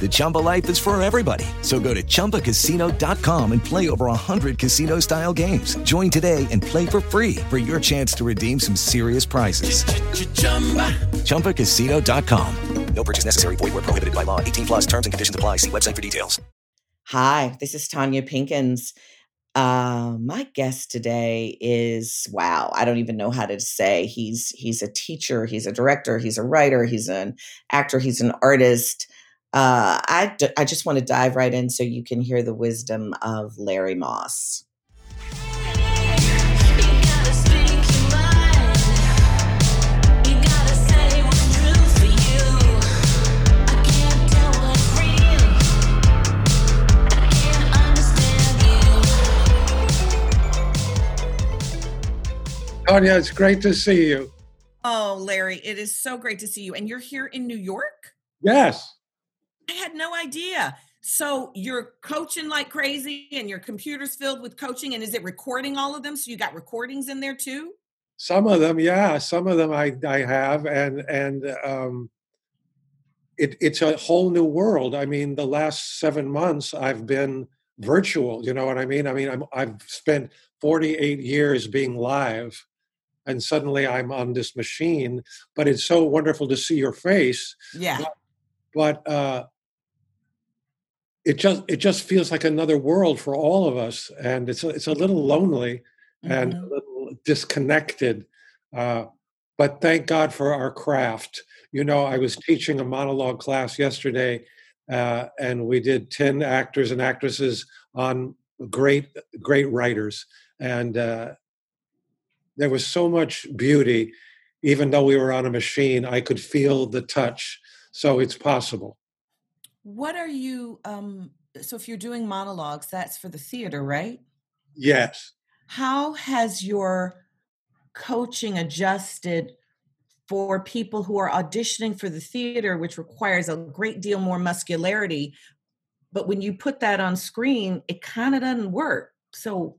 The Chumba life is for everybody. So go to ChumbaCasino.com and play over 100 casino style games. Join today and play for free for your chance to redeem some serious prizes. ChumbaCasino.com. No purchase necessary. Void where prohibited by law. 18 plus terms and conditions apply. See website for details. Hi, this is Tonya Pinkins. Uh, my guest today is wow. I don't even know how to say. He's he's a teacher. He's a director. He's a writer. He's an actor. He's an artist. Uh, I d- I just want to dive right in so you can hear the wisdom of Larry Moss. Tonya, it's great to see you. Oh, Larry, it is so great to see you. And you're here in New York? Yes. I had no idea. So you're coaching like crazy and your computer's filled with coaching and is it recording all of them? So you got recordings in there too? Some of them, yeah. Some of them I, I have and and um it, it's a whole new world. I mean, the last seven months I've been virtual. You know what I mean? I mean, I'm, I've spent 48 years being live, and suddenly I'm on this machine. But it's so wonderful to see your face. Yeah. But, but uh, it just it just feels like another world for all of us, and it's a, it's a little lonely and Mhm. a little disconnected. Uh, but thank God for our craft. You know, I was teaching a monologue class yesterday, uh, and we did ten actors and actresses on great great writers, and uh, there was so much beauty. Even though we were on a machine, I could feel the touch. So it's possible. What are you um so if you're doing monologues, that's for the theater, right? Yes. How has your coaching adjusted for people who are auditioning for the theater, which requires a great deal more muscularity? But when you put that on screen, it kind of doesn't work. So,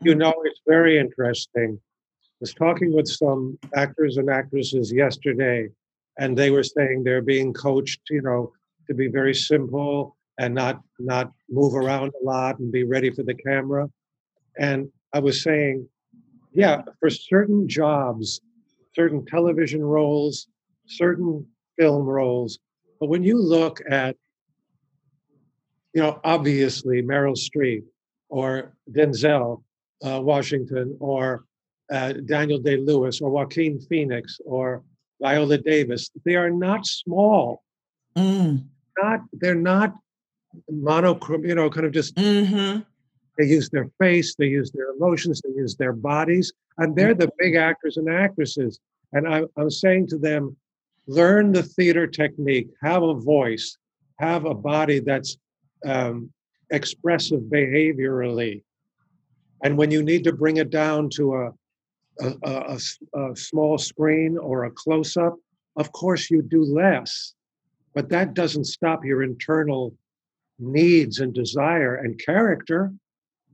You know, it's very interesting. I was talking with some actors and actresses yesterday, and they were saying they're being coached, you know, to be very simple and not not move around a lot and be ready for the camera. And I was saying, yeah, for certain jobs, certain television roles, certain film roles, but when you look at, you know, obviously Meryl Streep or Denzel uh, Washington or uh, Daniel Day Lewis or Joaquin Phoenix or Viola Davis, they are not small. mm, Not they're not monochrome. You know, kind of just mhm. they use their face, they use their emotions, they use their bodies, and they're the big actors and actresses. And I, I'm saying to them, learn the theater technique, have a voice, have a body that's um, expressive behaviorally. And when you need to bring it down to a a small screen or a close up, of course you do less. But that doesn't stop your internal needs and desire and character.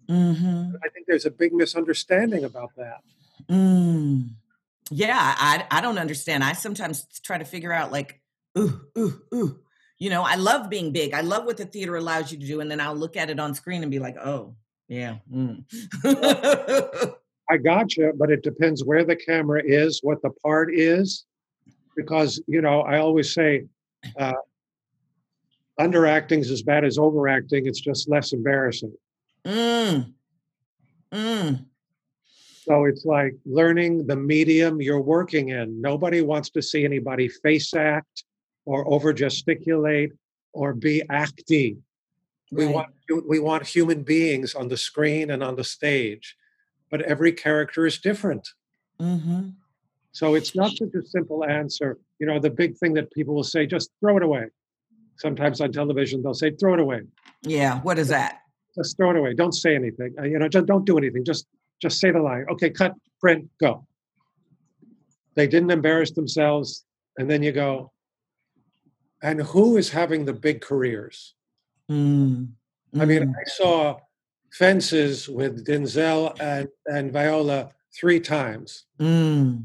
Mhm. I think there's a big misunderstanding about that. Mm. Yeah, I I don't understand. I sometimes try to figure out like, ooh, ooh, ooh. You know, I love being big. I love what the theater allows you to do, and then I'll look at it on screen and be like, oh, yeah. mm. I gotcha, but it depends where the camera is, what the part is, because you know I always say, uh, underacting is as bad as overacting. It's just less embarrassing. mm. Mm. So it's like learning the medium you're working in. Nobody wants to see anybody face act or over gesticulate or be acty. We want we want human beings on the screen and on the stage, but every character is different. Mm-hmm. So it's not such a simple answer. You know, the big thing that people will say, just throw it away. Sometimes on television, they'll say, throw it away. Yeah. What is that? Just throw it away. Don't say anything. Uh, you know, just don't do anything. Just just say the line. Okay, cut, print, go. They didn't embarrass themselves. And then you go, and who is having the big careers? Mm. I mean, Mm. I saw Fences with Denzel and, and Viola three times. Mm.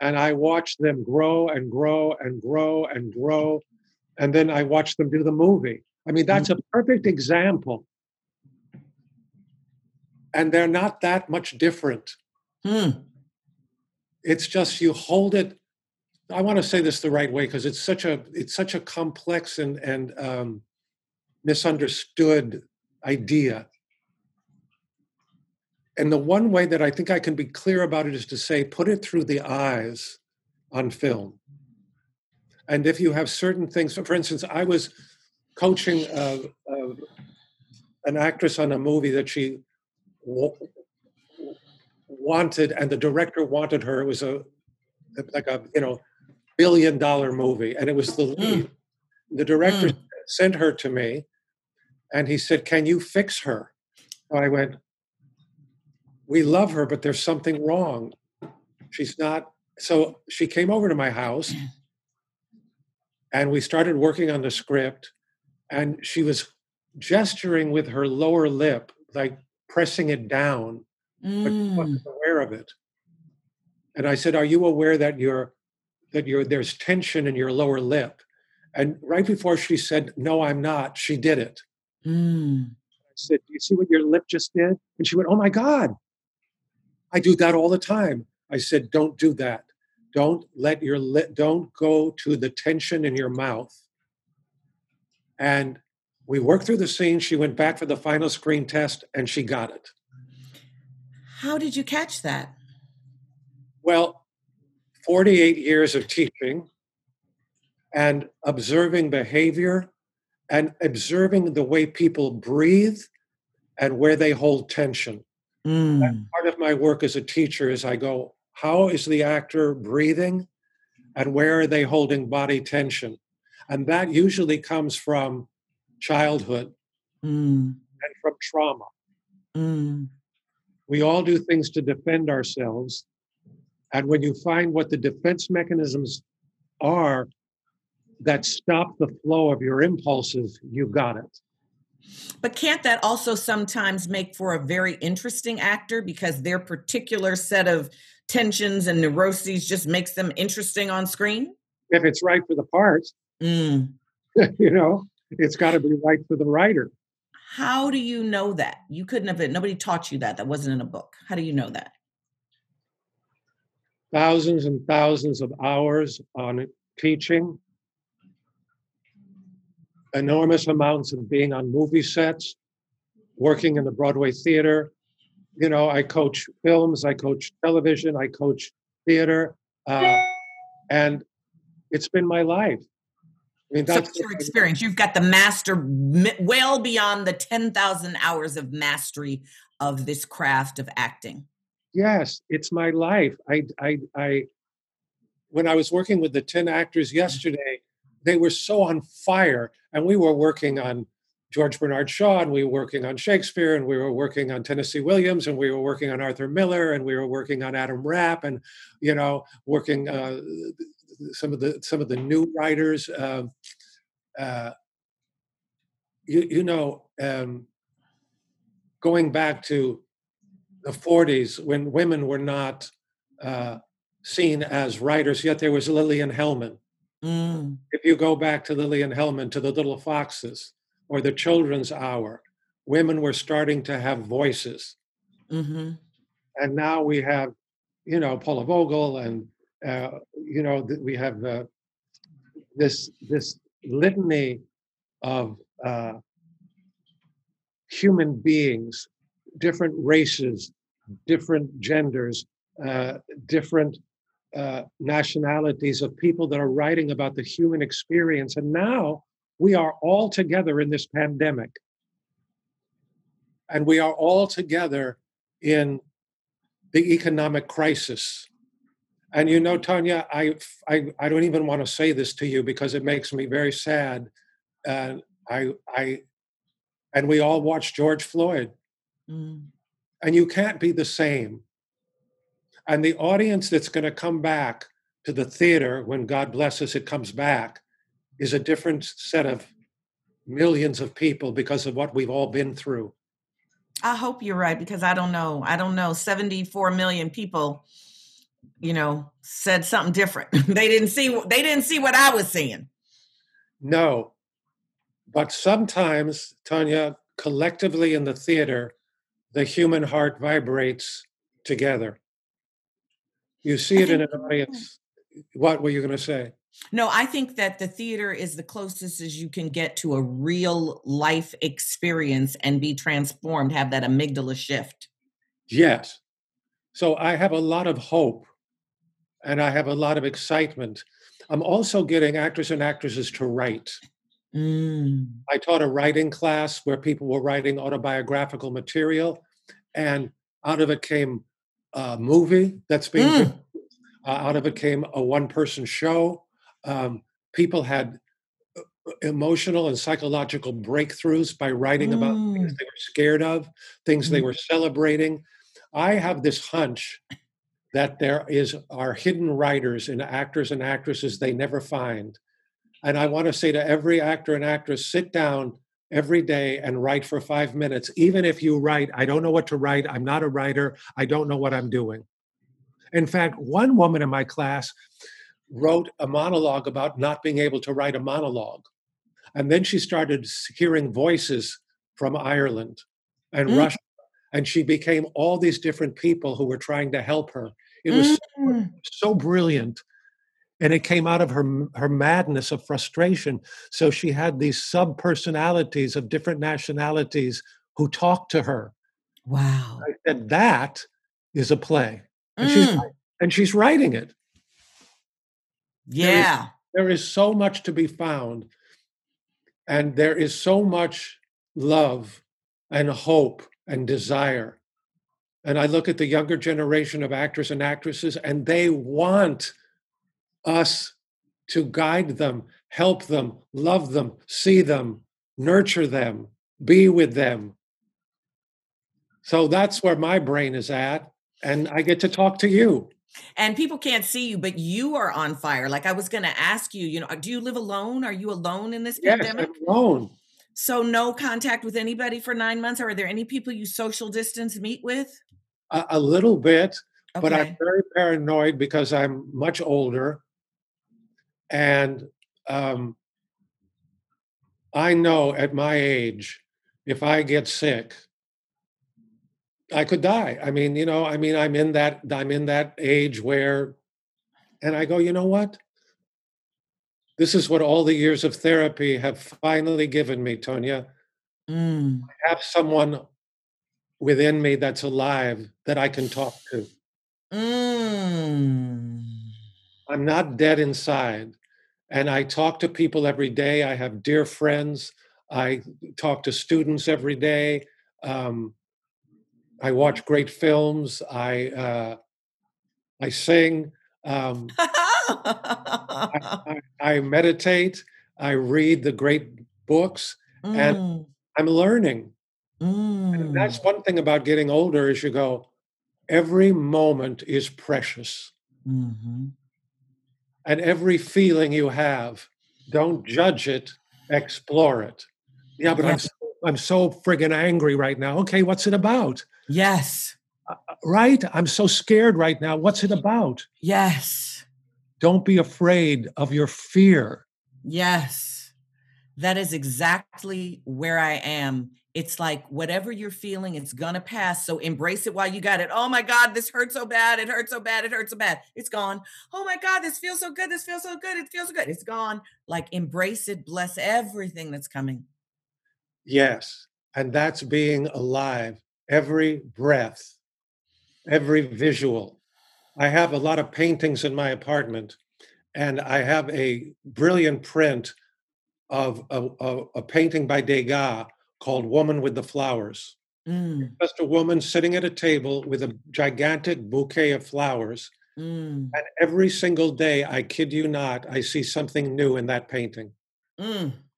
And I watched them grow and grow and grow and grow. And then I watched them do the movie. I mean, that's a perfect example. And they're not that much different. Mm. It's just you hold it. I want to say this the right way because it's such a it's such a complex and and um, misunderstood idea. And the one way that I think I can be clear about it is to say, put it through the eyes on film. And if you have certain things, for instance, I was coaching uh, uh, an actress on a movie that she w- wanted, and the director wanted her. It was a like a you know billion dollar movie, and it was the lead. The director sent her to me, and he said, "Can you fix her?" So I went, "We love her, but there's something wrong. She's not." So she came over to my house, and we started working on the script. And she was gesturing with her lower lip, like pressing it down, but she Mm. wasn't aware of it. And I said, "Are you aware that you're that you're there's tension in your lower lip?" And right before she said, "No, I'm not," she did it. Mm. I said, "Do you see what your lip just did?" And she went, "Oh my God, I do that all the time." I said, "Don't do that. Don't let your lip. Don't go to the tension in your mouth." And we worked through the scene. She went back for the final screen test, and she got it. How did you catch that? Well, 48 years of teaching and observing behavior and observing the way people breathe and where they hold tension. Mm. Part of my work as a teacher is I go, how is the actor breathing and where are they holding body tension? And that usually comes from childhood Mm. and from trauma. Mm. We all do things to defend ourselves. And when you find what the defense mechanisms are that stop the flow of your impulses, you got it. But can't that also sometimes make for a very interesting actor because their particular set of tensions and neuroses just makes them interesting on screen? If it's right for the part, Mm. you know, it's got to be right for the writer. How do you know that? You couldn't have, it, nobody taught you that. That wasn't in a book. How do you know that? Thousands and thousands of hours on teaching, enormous amounts of being on movie sets, working in the Broadway theater. You know, I coach films, I coach television, I coach theater, uh, and it's been my life. I mean, that's it's your experience. You've got the master, well beyond the 10,000 hours of mastery of this craft of acting. yes, it's my life. I, I, I, when I was working with the 10 actors yesterday, they were so on fire. And we were working on George Bernard Shaw, and we were working on Shakespeare, and we were working on Tennessee Williams, and we were working on Arthur Miller, and we were working on Adam Rapp, and you know, working uh, some of the some of the new writers. Um, uh, you, you know, um, going back to the 40s when women were not uh, seen as writers, yet there was Lillian Hellman. Mm. If you go back to Lillian Hellman, to the Little Foxes, or the Children's Hour, women were starting to have voices. hmm And now we have, you know, Paula Vogel, and uh, you know, th- we have uh, this this litany of uh, human beings, different races, different genders, uh, different uh, nationalities of people that are writing about the human experience. And now we are all together in this pandemic. And we are all together in the economic crisis. And you know, Tonya, I, I, I don't even want to say this to you because it makes me very sad. And I, I, and we all watched George Floyd. Mm. And you can't be the same. And the audience that's going to come back to the theater when God bless us, it comes back, is a different set of millions of people because of what we've all been through. I hope you're right because I don't know. I don't know. 74 million people, you know, said something different. they didn't see they didn't see what I was seeing. No. But sometimes, Tonya, collectively in the theater, the human heart vibrates together. You see it in an audience. What were you going to say? No, I think that the theater is the closest as you can get to a real life experience and be transformed, have that amygdala shift. Yes. So I have a lot of hope and I have a lot of excitement. I'm also getting actors and actresses to write. Mm. I taught a writing class where people were writing autobiographical material, and out of it came a movie that's being mm. uh, out of it came a one person show um, people had uh, uh, emotional and psychological breakthroughs by writing mm. about things mm. they were scared of, things mm. they were celebrating. I have this hunch that there is are hidden writers and actors and actresses they never find. And I want to say to every actor and actress, sit down every day and write for five minutes. Even if you write, I don't know what to write, I'm not a writer, I don't know what I'm doing. In fact, one woman in my class wrote a monologue about not being able to write a monologue. And then she started hearing voices from Ireland and mm. Russia. And she became all these different people who were trying to help her. It was mm. so, so brilliant. And it came out of her, her madness of frustration. So she had these sub personalities of different nationalities who talked to her. Wow. I said, that is a play. And, mm. she's, and she's writing it. Yeah. There is, there is so much to be found. And there is so much love and hope and desire. And I look at the younger generation of actors and actresses, and they want us to guide them, help them, love them, see them, nurture them, be with them. So that's where my brain is at. And I get to talk to you. And people can't see you but you are on fire. Like i was going to ask you you know do you live alone? Are you alone in this yes, pandemic? I'm alone. So no contact with anybody for nine months? Are there any people you social distance meet with? A, a little bit okay. but i'm very paranoid because i'm much older and um, i know at my age if i get sick I could die. I mean, you know, I mean, I'm in that I'm in that age where, and I go, you know what? This is what all the years of therapy have finally given me, Tonya. Mm. I have someone within me that's alive that I can talk to. Mm. I'm not dead inside. And I talk to people every day. I have dear friends. I talk to students every day. Um, I watch great films. I uh, I sing. Um, I, I, I, meditate. I read the great books, mm. and I'm learning. Mm. And that's one thing about getting older is you go, every moment is precious, mm-hmm. And every feeling you have, don't judge it, explore it. Yeah, but I'm so, I'm so friggin' angry right now. Okay, what's it about? Yes. Uh, uh, right? I'm so scared right now. What's it about? Yes. Don't be afraid of your fear. Yes. That is exactly where I am. It's like whatever you're feeling, it's gonna pass. So embrace it while you got it. Oh my God, this hurts so bad. It hurts so bad. It hurts so bad. It's gone. Oh my God, this feels so good. This feels so good. It feels so good. It's gone. Like embrace it. Bless everything that's coming. Yes. And that's being alive every breath, every visual I have a lot of paintings in my apartment, and I have a brilliant print of a, a, a painting by Degas called Woman with the Flowers. Mm, Just a woman sitting at a table with a gigantic bouquet of flowers. mm, And every single day, I kid you not, I see something new in that painting. mm.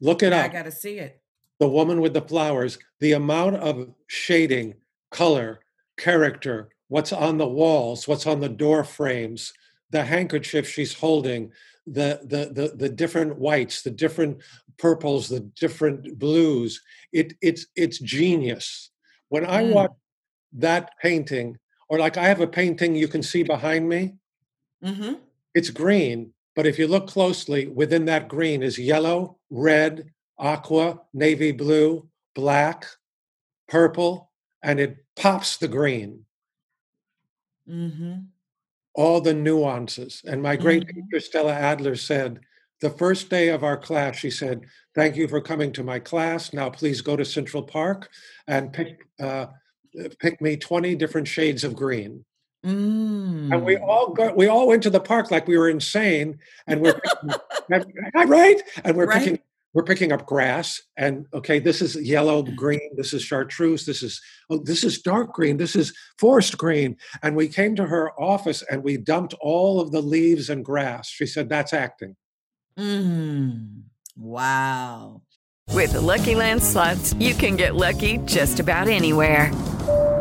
Look it Yeah, I got to see it. The woman with the flowers, the amount of shading, color, character, what's on the walls, what's on the door frames, the handkerchief she's holding, the the the, the different whites, the different purples, the different blues. It it's it's genius. When I Mm. watch that painting, or like I have a painting you can see behind me, hmm it's green, but if you look closely, within that green is yellow, red, aqua, navy blue, black, purple, and it pops the green, hmm all the nuances. And my great Mhm. teacher, Stella Adler, said, the first day of our class, she said, Thank you for coming to my class. Now, please go to Central Park and pick, uh, pick me 20 different shades of green. Mm. And we all go, we all went to the park like we were insane, and we're picking, and- right, and we're Right. picking we're picking up grass, and okay, this is yellow, green, this is chartreuse, this is oh, this is dark green, this is forest green, and we came to her office and we dumped all of the leaves and grass. She said, "That's acting." Mm. Wow. With the Lucky Land slots, you can get lucky just about anywhere.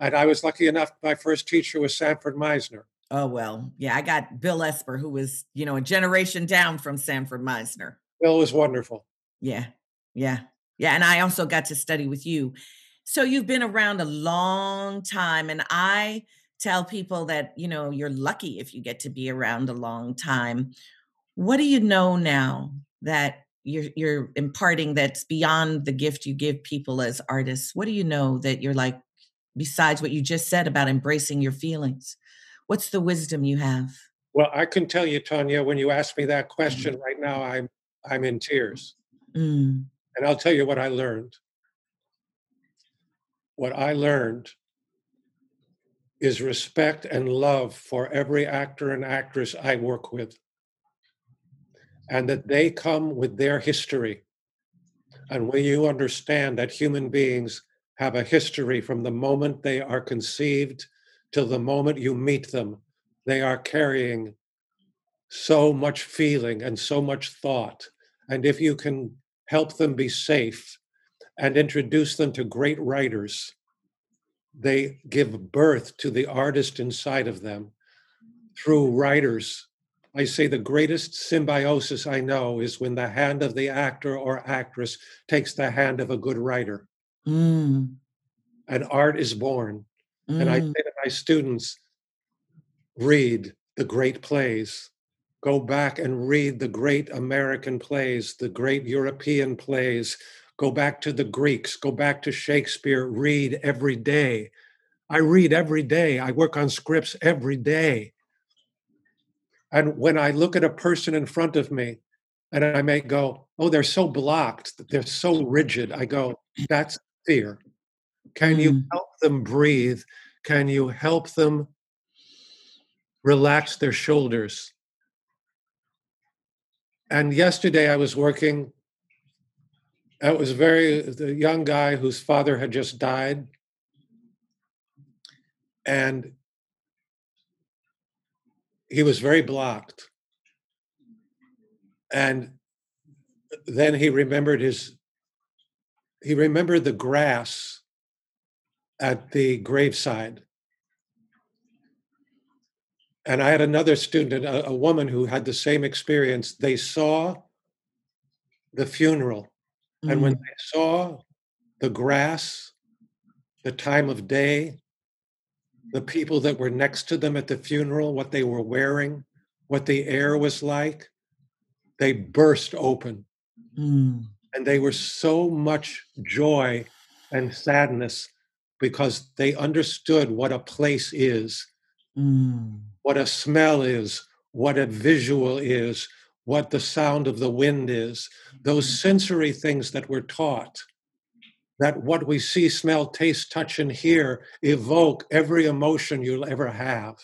And I was lucky enough. My first teacher was Sanford Meisner. Oh, well, yeah, I got Bill Esper, who was, you know, a generation down from Sanford Meisner. Bill was wonderful. Yeah. Yeah. Yeah. And I also got to study with you. So you've been around a long time. And I tell people that, you know, you're lucky if you get to be around a long time. What do you know now that you're you're imparting that's beyond the gift you give people as artists? What do you know that you're like, besides what you just said about embracing your feelings? What's the wisdom you have? Well, I can tell you, Tonya, when you ask me that question right now, I'm I'm in tears. Mm, And I'll tell you what I learned. What I learned is respect and love for every actor and actress I work with. And that they come with their history. And when you understand that human beings have a history from the moment they are conceived till the moment you meet them, they are carrying so much feeling and so much thought. And if you can help them be safe and introduce them to great writers, they give birth to the artist inside of them through writers. I say the greatest symbiosis I know is when the hand of the actor or actress takes the hand of a good writer mm, and art is born. And I mm. say to my students, read the great plays. Go back and read the great American plays, the great European plays. Go back to the Greeks, go back to Shakespeare, read every day. I read every day. I work on scripts every day. And when I look at a person in front of me and I may go, oh, they're so blocked, they're so rigid, I go, that's fear. Can you Mm. help them breathe? Can you help them relax their shoulders? And yesterday I was working. I was very the young guy whose father had just died, and he was very blocked. And then he remembered his, he remembered the grass at the graveside. And I had another student, a, a woman who had the same experience. They saw the funeral. And when Mm. they saw the grass, the time of day, the people that were next to them at the funeral, what they were wearing, what the air was like, they burst open. Mm. And they were so much joy and sadness because they understood what a place is, Mm. what a smell is, what a visual is, what the sound of the wind is, those sensory things that we're taught. That what we see, smell, taste, touch, and hear evoke every emotion you'll ever have.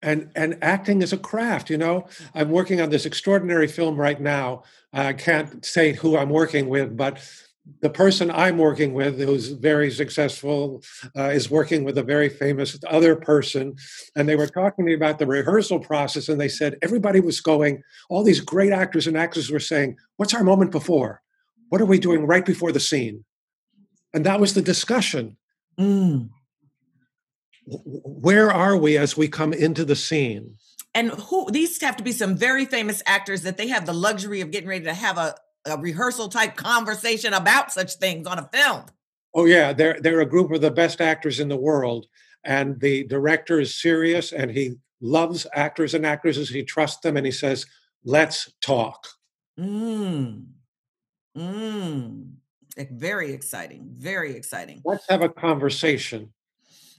And, and acting is a craft, you know. I'm working on this extraordinary film right now. I can't say who I'm working with, but the person I'm working with, who's very successful, uh, is working with a very famous other person. And they were talking to me about the rehearsal process. And they said everybody was going, all these great actors and actresses were saying, What's our moment before? What are we doing right before the scene? And that was the discussion. Mm. Where are we as we come into the scene? And who these have to be some very famous actors that they have the luxury of getting ready to have a, a rehearsal type conversation about such things on a film. Oh yeah, they're they're a group of the best actors in the world, and the director is serious, and he loves actors and actresses. He trusts them, and he says, "Let's talk." Mm. Mm. Very exciting. Very exciting. Let's have a conversation.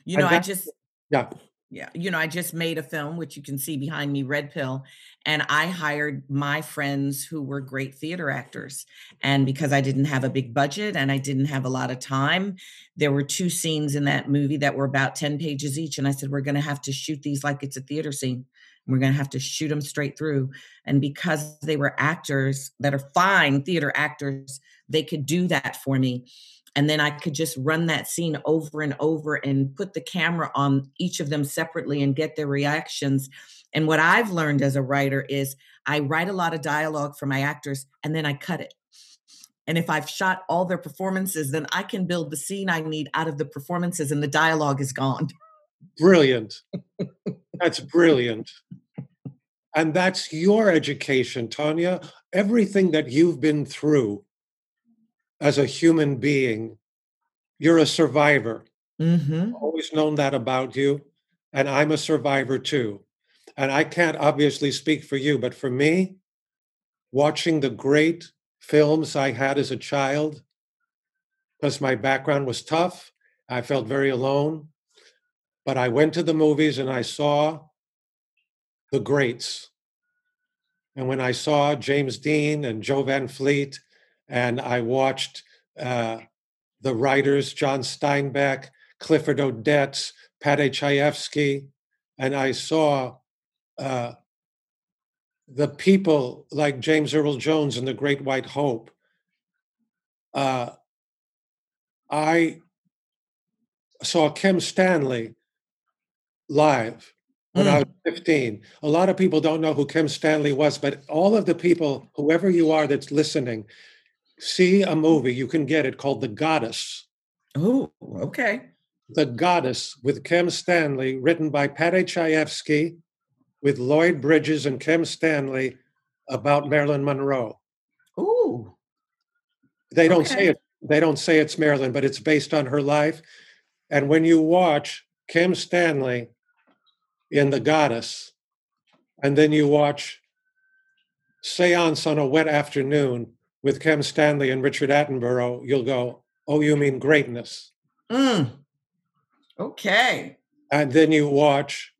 You know, I just Yeah, yeah, you know, I just made a film which you can see behind me, Red Pill, and I hired my friends who were great theater actors. And because I didn't have a big budget and I didn't have a lot of time, there were two scenes in that movie that were about 10 pages each and I said we're going to have to shoot these like it's a theater scene. We're going to have to shoot them straight through. And because they were actors that are fine theater actors, they could do that for me and then I could just run that scene over and over and put the camera on each of them separately and get their reactions. And what I've learned as a writer is I write a lot of dialogue for my actors and then I cut it. And if I've shot all their performances, then I can build the scene I need out of the performances and the dialogue is gone. brilliant. That's brilliant. And that's your education, Tonya. Everything that you've been through as a human being, you're a survivor. Mm-hmm. always known that about you and i'm a survivor too and i can't obviously speak for you but for me watching the great films i had as a child because my background was tough i felt very alone but i went to the movies and i saw the greats and when i saw james dean and jo van fleet and i watched uh, the writers john steinbeck Clifford Odets, Paddy Chayefsky, and I saw uh, the people like James Earl Jones and the Great White Hope. Uh, I saw Kim Stanley live when I was 15. A lot of people don't know who Kim Stanley was, but all of the people, whoever you are that's listening, see a hmm. movie. You can get it called The Goddess. Oh, okay. The Goddess with Kim Stanley, written by Paddy Chayefsky, with Lloyd Bridges and Kim Stanley about Marilyn Monroe. Ooh. They don't say it. They don't say it's Marilyn, but it's based on her life. And when you watch Kim Stanley in The Goddess, and then you watch Seance on a Wet Afternoon with Kim Stanley and Richard Attenborough, you'll go, "Oh, you mean greatness." Mm. Okay. and then you watch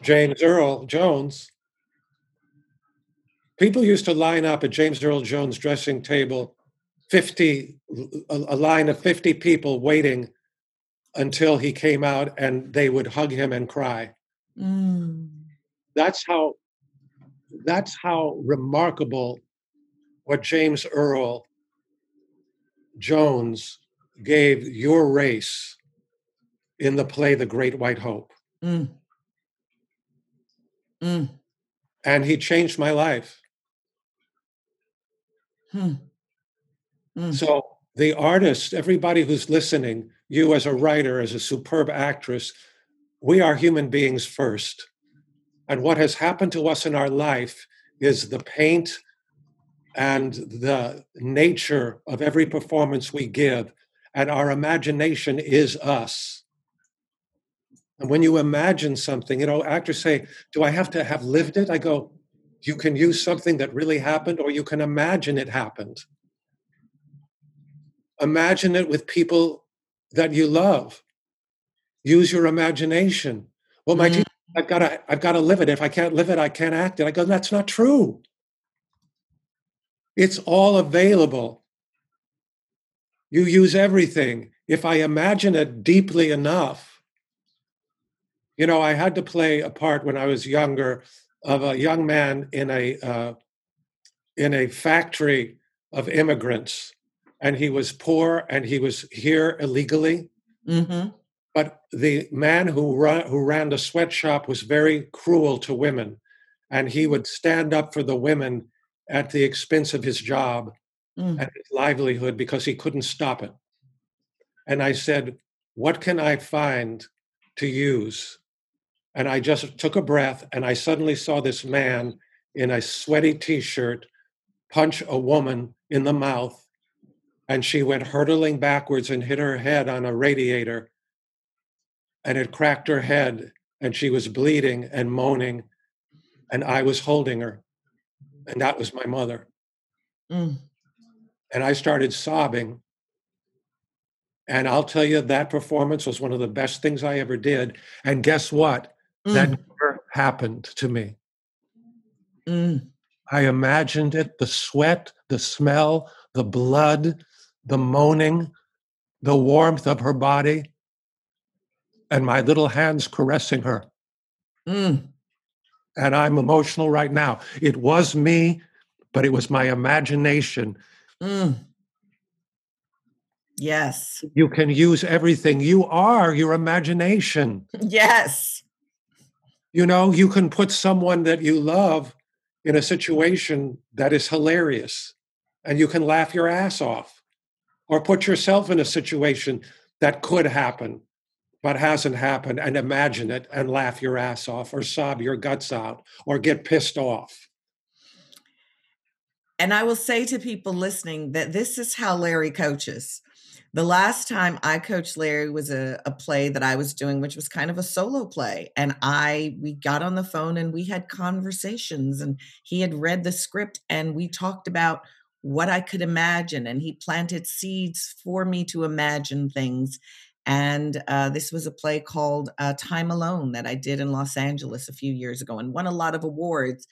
James Earl Jones. People used to line up at James Earl Jones' dressing table, 50, a, a line of 50 people waiting until he came out and they would hug him and cry. Mm. That's how that's how remarkable what James Earl Jones gave your race in the play The Great White Hope. Mm. Mm. And he changed my life. Hmm. Mm. So, the artist, everybody who's listening, you as a writer, as a superb actress, we are human beings first. And what has happened to us in our life is the paint and the nature of every performance we give. And our imagination is us. And when you imagine something, you know, actors say, Do I have to have lived it? I go, You can use something that really happened, or you can imagine it happened. Imagine it with people that you love. Use your imagination. Well, my Mhm. teacher, I've got to, I've got to live it. If I can't live it, I can't act it. I go, that's not true. It's all available. You use everything. If I imagine it deeply enough, you know, I had to play a part when I was younger of a young man in a uh, in a factory of immigrants, and he was poor and he was here illegally. hmm But the man who ran, who ran the sweatshop was very cruel to women, and he would stand up for the women at the expense of his job Mm. and his livelihood because he couldn't stop it. And I said, What can I find to use? And I just took a breath and I suddenly saw this man in a sweaty t shirt punch a woman in the mouth. And she went hurtling backwards and hit her head on a radiator. And it cracked her head. And she was bleeding and moaning. And I was holding her. And that was my mother Mm. and I started sobbing. And I'll tell you, that performance was one of the best things I ever did. And guess what? That Mm. never happened to me. Mm. I imagined it the sweat, the smell, the blood, the moaning, the warmth of her body, and my little hands caressing her. Mm. And I'm emotional right now. It was me, but it was my imagination. Mm. Yes. You can use everything. You are your imagination. Yes. You know, you can put someone that you love in a situation that is hilarious and you can laugh your ass off. Or put yourself in a situation that could happen but hasn't happened and imagine it and laugh your ass off or sob your guts out or get pissed off. And I will say to people listening that this is how Larry coaches. The last time I coached Larry was a, a play that I was doing, which was kind of a solo play. And I we got on the phone and we had conversations and he had read the script and we talked about what I could imagine. And he planted seeds for me to imagine things. And uh, this was a play called uh, Time Alone that I did in Los Angeles a few years ago and won a lot of awards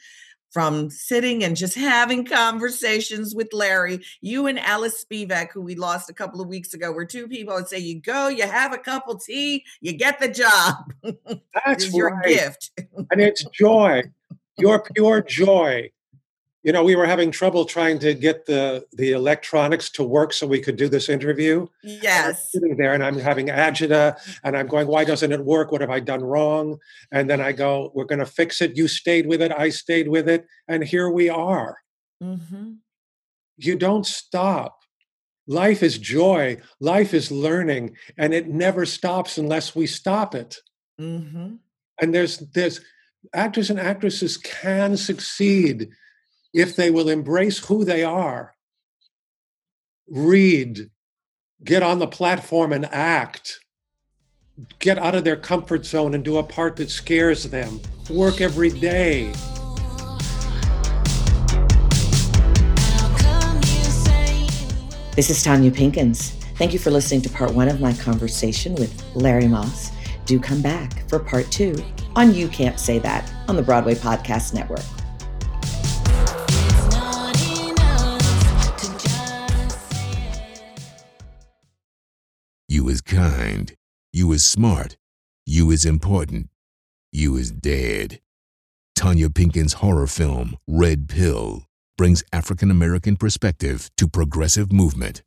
from sitting and just having conversations with Larry. You and Alice Spivak, who we lost a couple of weeks ago, were two people that say, you go, you have a cup of tea, you get the job. That's your right. gift. and it's joy, your pure joy. You know, we were having trouble trying to get the the electronics to work so we could do this interview. Yes. Sitting there, and I'm having agita, and I'm going, "Why doesn't it work? What have I done wrong?" And then I go, "We're going to fix it. You stayed with it. I stayed with it, and here we are." hmm You don't stop. Life is joy. Life is learning, and it never stops unless we stop it. hmm and there's there's actors and actresses can succeed if they will embrace who they are read get on the platform and act get out of their comfort zone and do a part that scares them work every day This is Tonya Pinkins. Thank you for listening to part one of my conversation with Larry Moss. Do come back for part two on You Can't Say That on the Broadway Podcast Network. You is kind. You was smart. You was important. You is dead. Tonya Pinkin's horror film, Red Pill, brings African American perspective to progressive movement.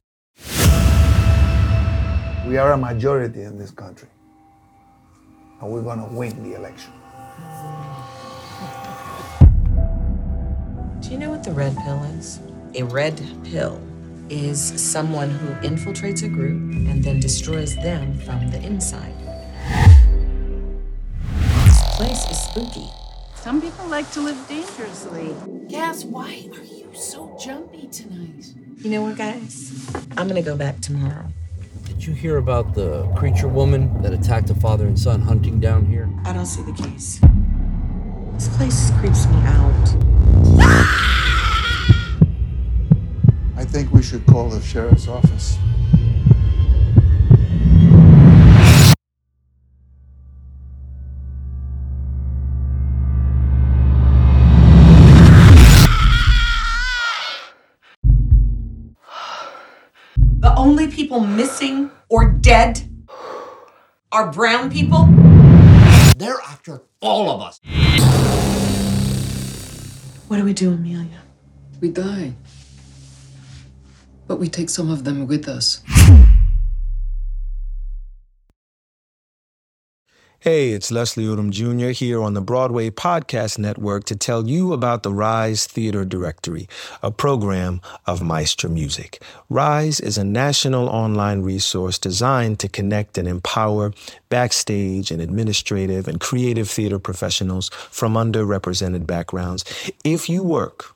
We are a majority in this country, and we're going to win the election. Do you know what the red pill is? A red pill is someone who infiltrates a group and then destroys them from the inside. This place is spooky. Some people like to live dangerously. Cass, why are you so jumpy tonight? You know what, guys? I'm gonna go back tomorrow. Did you hear about the creature woman that attacked a father and son hunting down here? I don't see the case. This place creeps me out. Ah! I think we should call the sheriff's office. The only people missing or dead are brown people? They're after all of us. What do we do, Amelia? We die. But we take some of them with us. Hey, it's Leslie Odom Jr. here on the Broadway Podcast Network to tell you about the Rise Theater Directory, a program of Maestra Music. Rise is a national online resource designed to connect and empower backstage and administrative and creative theater professionals from underrepresented backgrounds. If you work